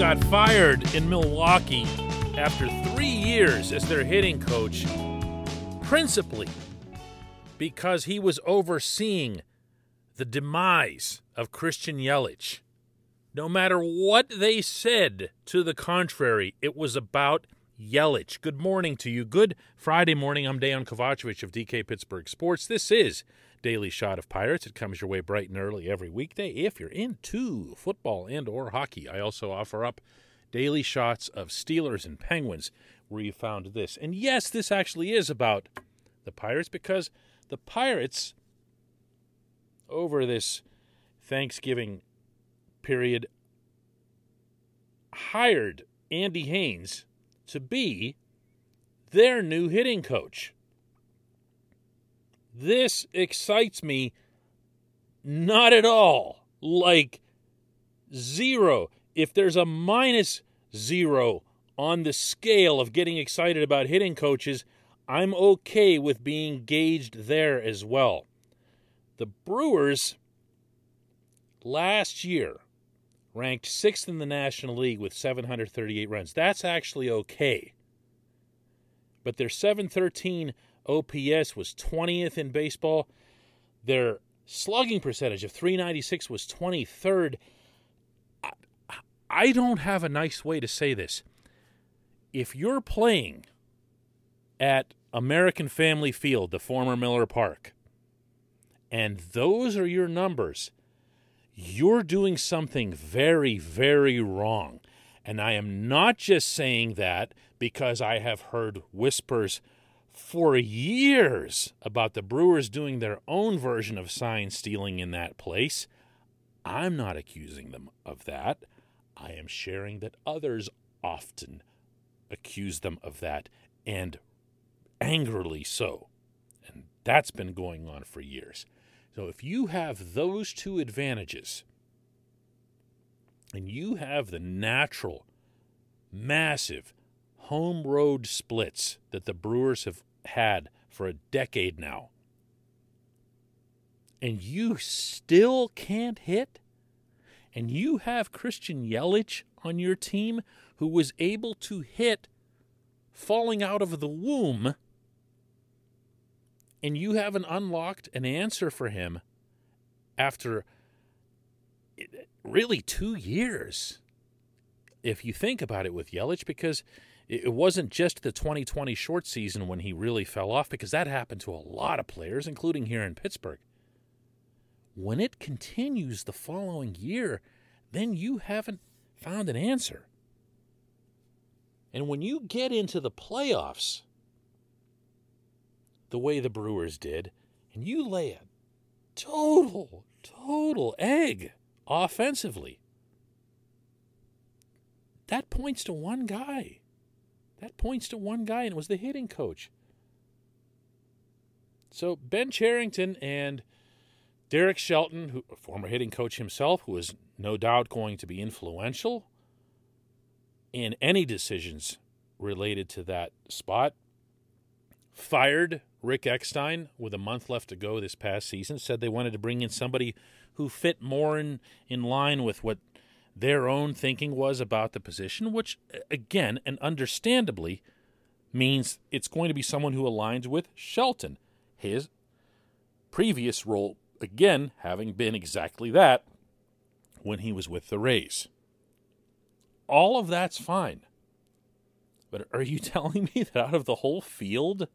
got fired in Milwaukee after three years as their hitting coach, principally because he was overseeing the demise of Christian Yelich. No matter what they said to the contrary, it was about Yelich. Good morning to you. Good Friday morning. I'm Dejan Kovacevic of DK Pittsburgh Sports. This is Daily Shot of Pirates. It comes your way bright and early every weekday if you're into football and or hockey. I also offer up daily shots of Steelers and Penguins where you found this. And yes, this actually is about the Pirates because the Pirates over this Thanksgiving period hired Andy Haines to be their new hitting coach. This excites me not at all. Like zero. If there's a minus zero on the scale of getting excited about hitting coaches, I'm okay with being gauged there as well. The Brewers last year ranked sixth in the National League with 738 runs. That's actually okay. But their 713 OPS was 20th in baseball. Their slugging percentage of 396 was 23rd. I don't have a nice way to say this. If you're playing at American Family Field, the former Miller Park, and those are your numbers, you're doing something very, very wrong. And I am not just saying that because I have heard whispers for years about the Brewers doing their own version of sign stealing in that place. I'm not accusing them of that. I am sharing that others often accuse them of that, and angrily so. And that's been going on for years. So if you have those two advantages, and you have the natural, massive home road splits that the Brewers have had for a decade now, and you still can't hit, and you have Christian Yelich on your team who was able to hit falling out of the womb and you haven't unlocked an answer for him after really two years, if you think about it with Yelich, because it wasn't just the 2020 short season when he really fell off, because that happened to a lot of players, including here in Pittsburgh. When it continues the following year, then you haven't found an answer. And when you get into the playoffs, the way the Brewers did, and you lay a total, total egg offensively, that points to one guy. That points to one guy, and it was the hitting coach. So Ben Cherington and Derek Shelton, who a former hitting coach himself, who is no doubt going to be influential in any decisions related to that spot, fired Rick Eckstein with a month left to go this past season. Said they wanted to bring in somebody who fit more in, in line with what their own thinking was about the position, which, again, and understandably, means it's going to be someone who aligns with Shelton. His previous role, again, having been exactly that when he was with the Rays. All of that's fine. But are you telling me that out of the whole field,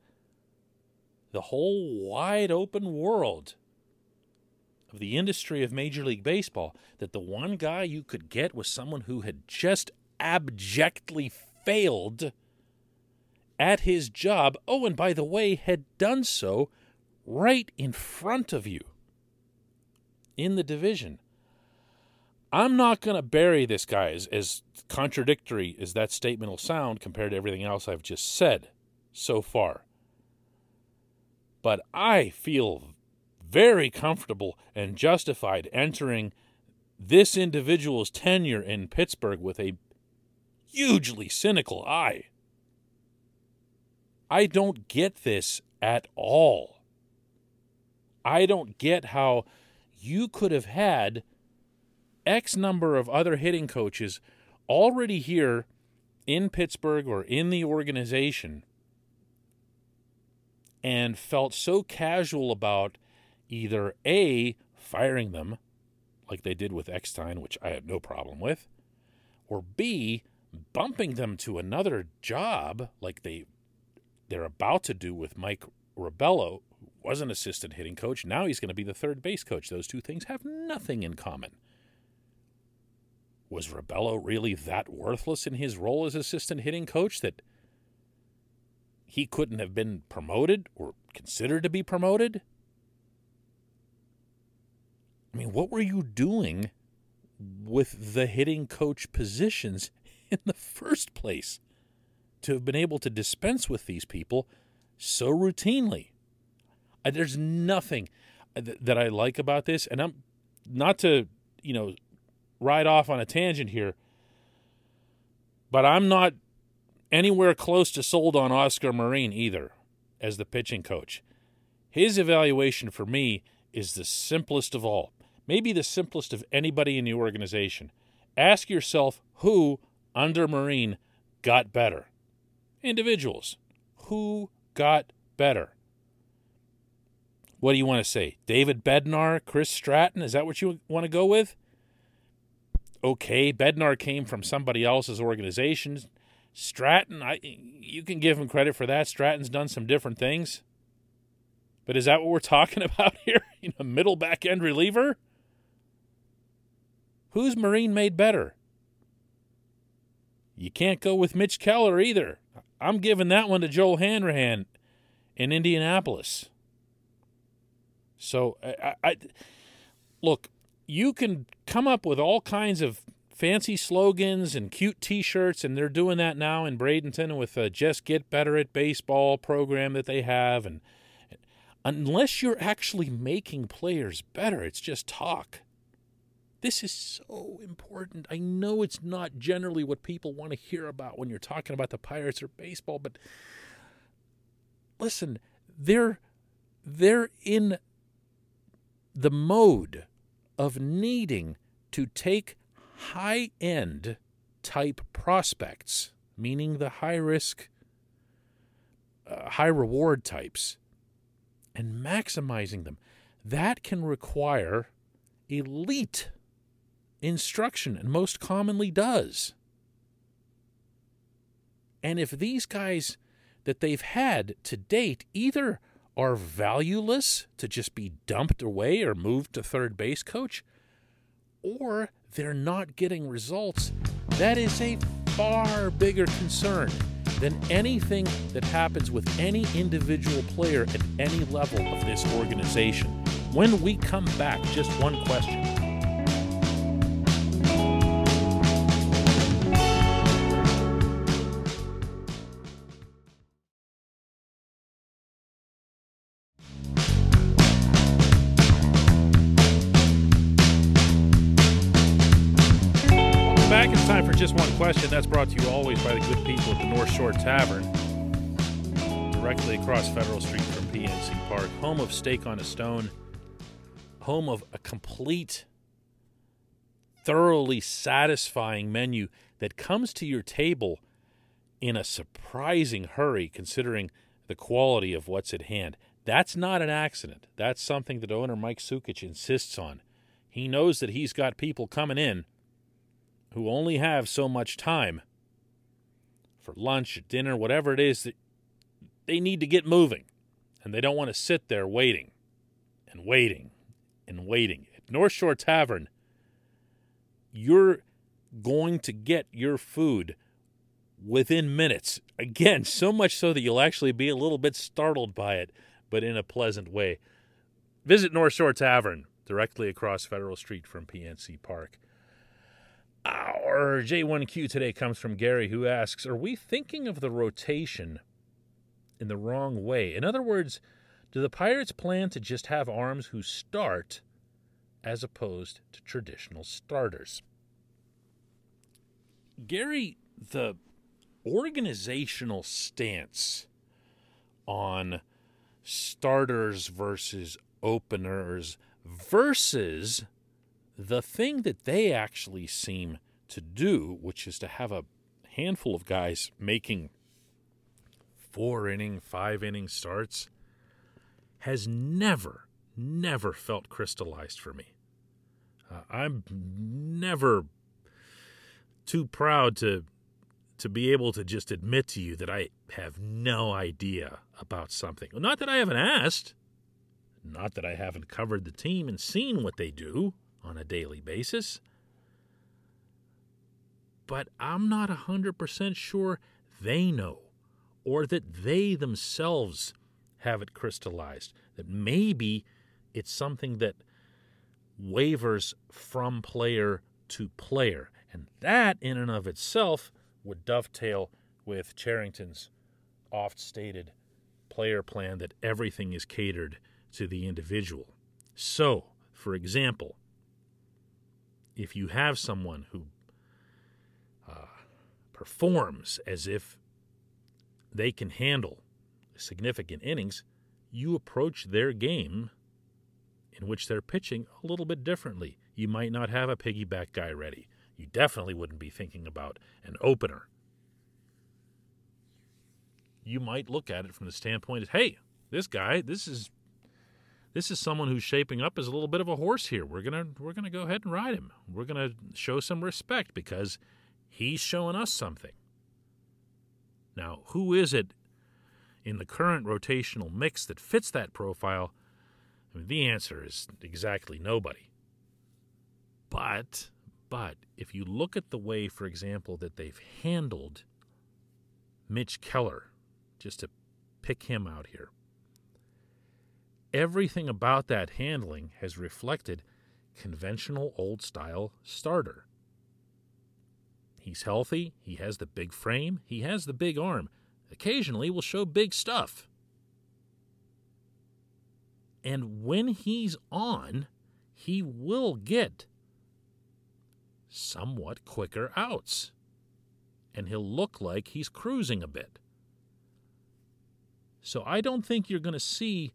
the whole wide open world of the industry of Major League Baseball that the one guy you could get was someone who had just abjectly failed at his job. Oh, and by the way, had done so right in front of you in the division. I'm not going to bury this guy as, as contradictory as that statement will sound compared to everything else I've just said so far but I feel very comfortable and justified entering this individual's tenure in Pittsburgh with a hugely cynical eye. I don't get this at all. I don't get how you could have had X number of other hitting coaches already here in Pittsburgh or in the organization and felt so casual about either A, firing them, like they did with Eckstein, which I had no problem with, or B, bumping them to another job like they they're about to do with Mike Rabelo, who was an assistant hitting coach. Now he's going to be the third base coach. Those two things have nothing in common. Was Rabelo really that worthless in his role as assistant hitting coach that he couldn't have been promoted or considered to be promoted? I mean, what were you doing with the hitting coach positions in the first place to have been able to dispense with these people so routinely? There's nothing that I like about this, and I'm not to, you know, ride off on a tangent here, but I'm not anywhere close to sold on Oscar Marin either as the pitching coach. His evaluation for me is the simplest of all maybe the simplest of anybody in the organization. Ask yourself who, under Marin got better. Individuals. Who got better? What do you want to say? David Bednar, Chris Stratton? Is that what you want to go with? Okay, Bednar came from somebody else's organization. Stratton, I you can give him credit for that. Stratton's done some different things. But is that what we're talking about here? You know, middle back end reliever? Who's Marin made better? You can't go with Mitch Keller either. I'm giving that one to Joel Hanrahan in Indianapolis. So I, I look, you can come up with all kinds of fancy slogans and cute T-shirts, and they're doing that now in Bradenton with a "Just Get Better at Baseball" program that they have, and unless you're actually making players better, it's just talk. This is so important. I know it's not generally what people want to hear about when you're talking about the Pirates or baseball, but listen, they're they're in the mode of needing to take high end type prospects, meaning the high risk, uh, high reward types, and maximizing them. That can require elite instruction and most commonly does. And if these guys that they've had to date either are valueless to just be dumped away or moved to third base coach, or they're not getting results, that is a far bigger concern than anything that happens with any individual player at any level of this organization. When we come back, just one question. Question that's brought to you always by the good people at the North Shore Tavern, directly across Federal Street from PNC Park, home of Steak on a Stone, home of a complete, thoroughly satisfying menu that comes to your table in a surprising hurry considering the quality of what's at hand. That's not an accident. That's something that owner Mike Sukic insists on. He knows that he's got people coming in who only have so much time for lunch, dinner, whatever it is that they need to get moving. And they don't want to sit there waiting and waiting and waiting. At North Shore Tavern, you're going to get your food within minutes. Again, so much so that you'll actually be a little bit startled by it, but in a pleasant way. Visit North Shore Tavern directly across Federal Street from PNC Park. Our J1Q today comes from Gary, who asks Are we thinking of the rotation in the wrong way? In other words, do the Pirates plan to just have arms who start as opposed to traditional starters? Gary, the organizational stance on starters versus openers versus the thing that they actually seem to do, which is to have a handful of guys making four inning, five inning starts, has never, never felt crystallized for me. Uh, I'm never too proud to to be able to just admit to you that I have no idea about something. Not that I haven't asked, not that I haven't covered the team and seen what they do on a daily basis, but I'm not 100% sure they know or that they themselves have it crystallized. That maybe it's something that wavers from player to player. And that, in and of itself, would dovetail with Cherington's oft stated player plan that everything is catered to the individual. So, for example, if you have someone who uh, performs as if they can handle significant innings, you approach their game in which they're pitching a little bit differently. You might not have a piggyback guy ready. You definitely wouldn't be thinking about an opener. You might look at it from the standpoint of, hey, this guy, this is this is someone who's shaping up as a little bit of a horse here. We're gonna we're gonna go ahead and ride him. We're gonna show some respect because he's showing us something. Now, who is it in the current rotational mix that fits that profile? I mean, the answer is exactly nobody. But but if you look at the way, for example, that they've handled Mitch Keller, just to pick him out here, everything about that handling has reflected conventional old style starter. He's healthy, he has the big frame, he has the big arm. Occasionally will show big stuff. And when he's on, he will get somewhat quicker outs. And he'll look like he's cruising a bit. So I don't think you're going to see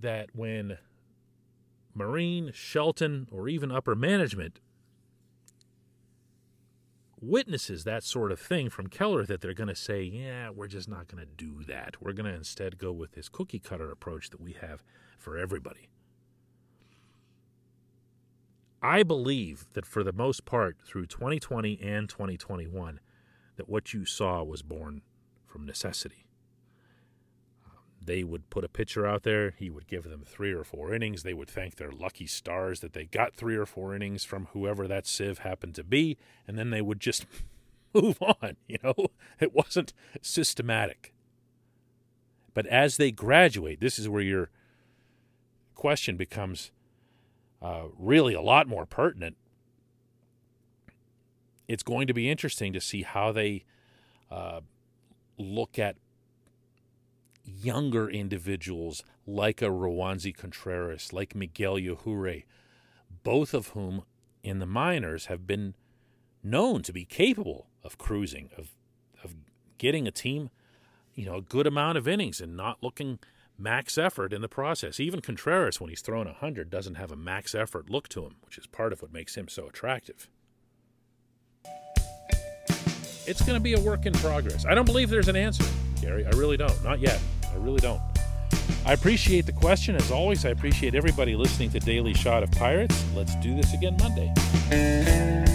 that when Marin, Shelton, or even upper management witnesses that sort of thing from Keller that they're going to say, yeah, we're just not going to do that. We're going to instead go with this cookie cutter approach that we have for everybody. I believe that for the most part through 2020 and 2021 that what you saw was born from necessity. They would put a pitcher out there. He would give them three or four innings. They would thank their lucky stars that they got three or four innings from whoever that sieve happened to be, and then they would just move on. You know, it wasn't systematic. But as they graduate, this is where your question becomes uh, really a lot more pertinent. It's going to be interesting to see how they uh, look at younger individuals like a Roansy Contreras, like Miguel Yajure, both of whom in the minors have been known to be capable of cruising, of of getting a team, you know, a good amount of innings and not looking max effort in the process. Even Contreras, when he's thrown 100, doesn't have a max effort look to him, which is part of what makes him so attractive. It's going to be a work in progress. I don't believe there's an answer, Gary. I really don't. Not yet. I really don't. I appreciate the question. As always, I appreciate everybody listening to Daily Shot of Pirates. Let's do this again Monday.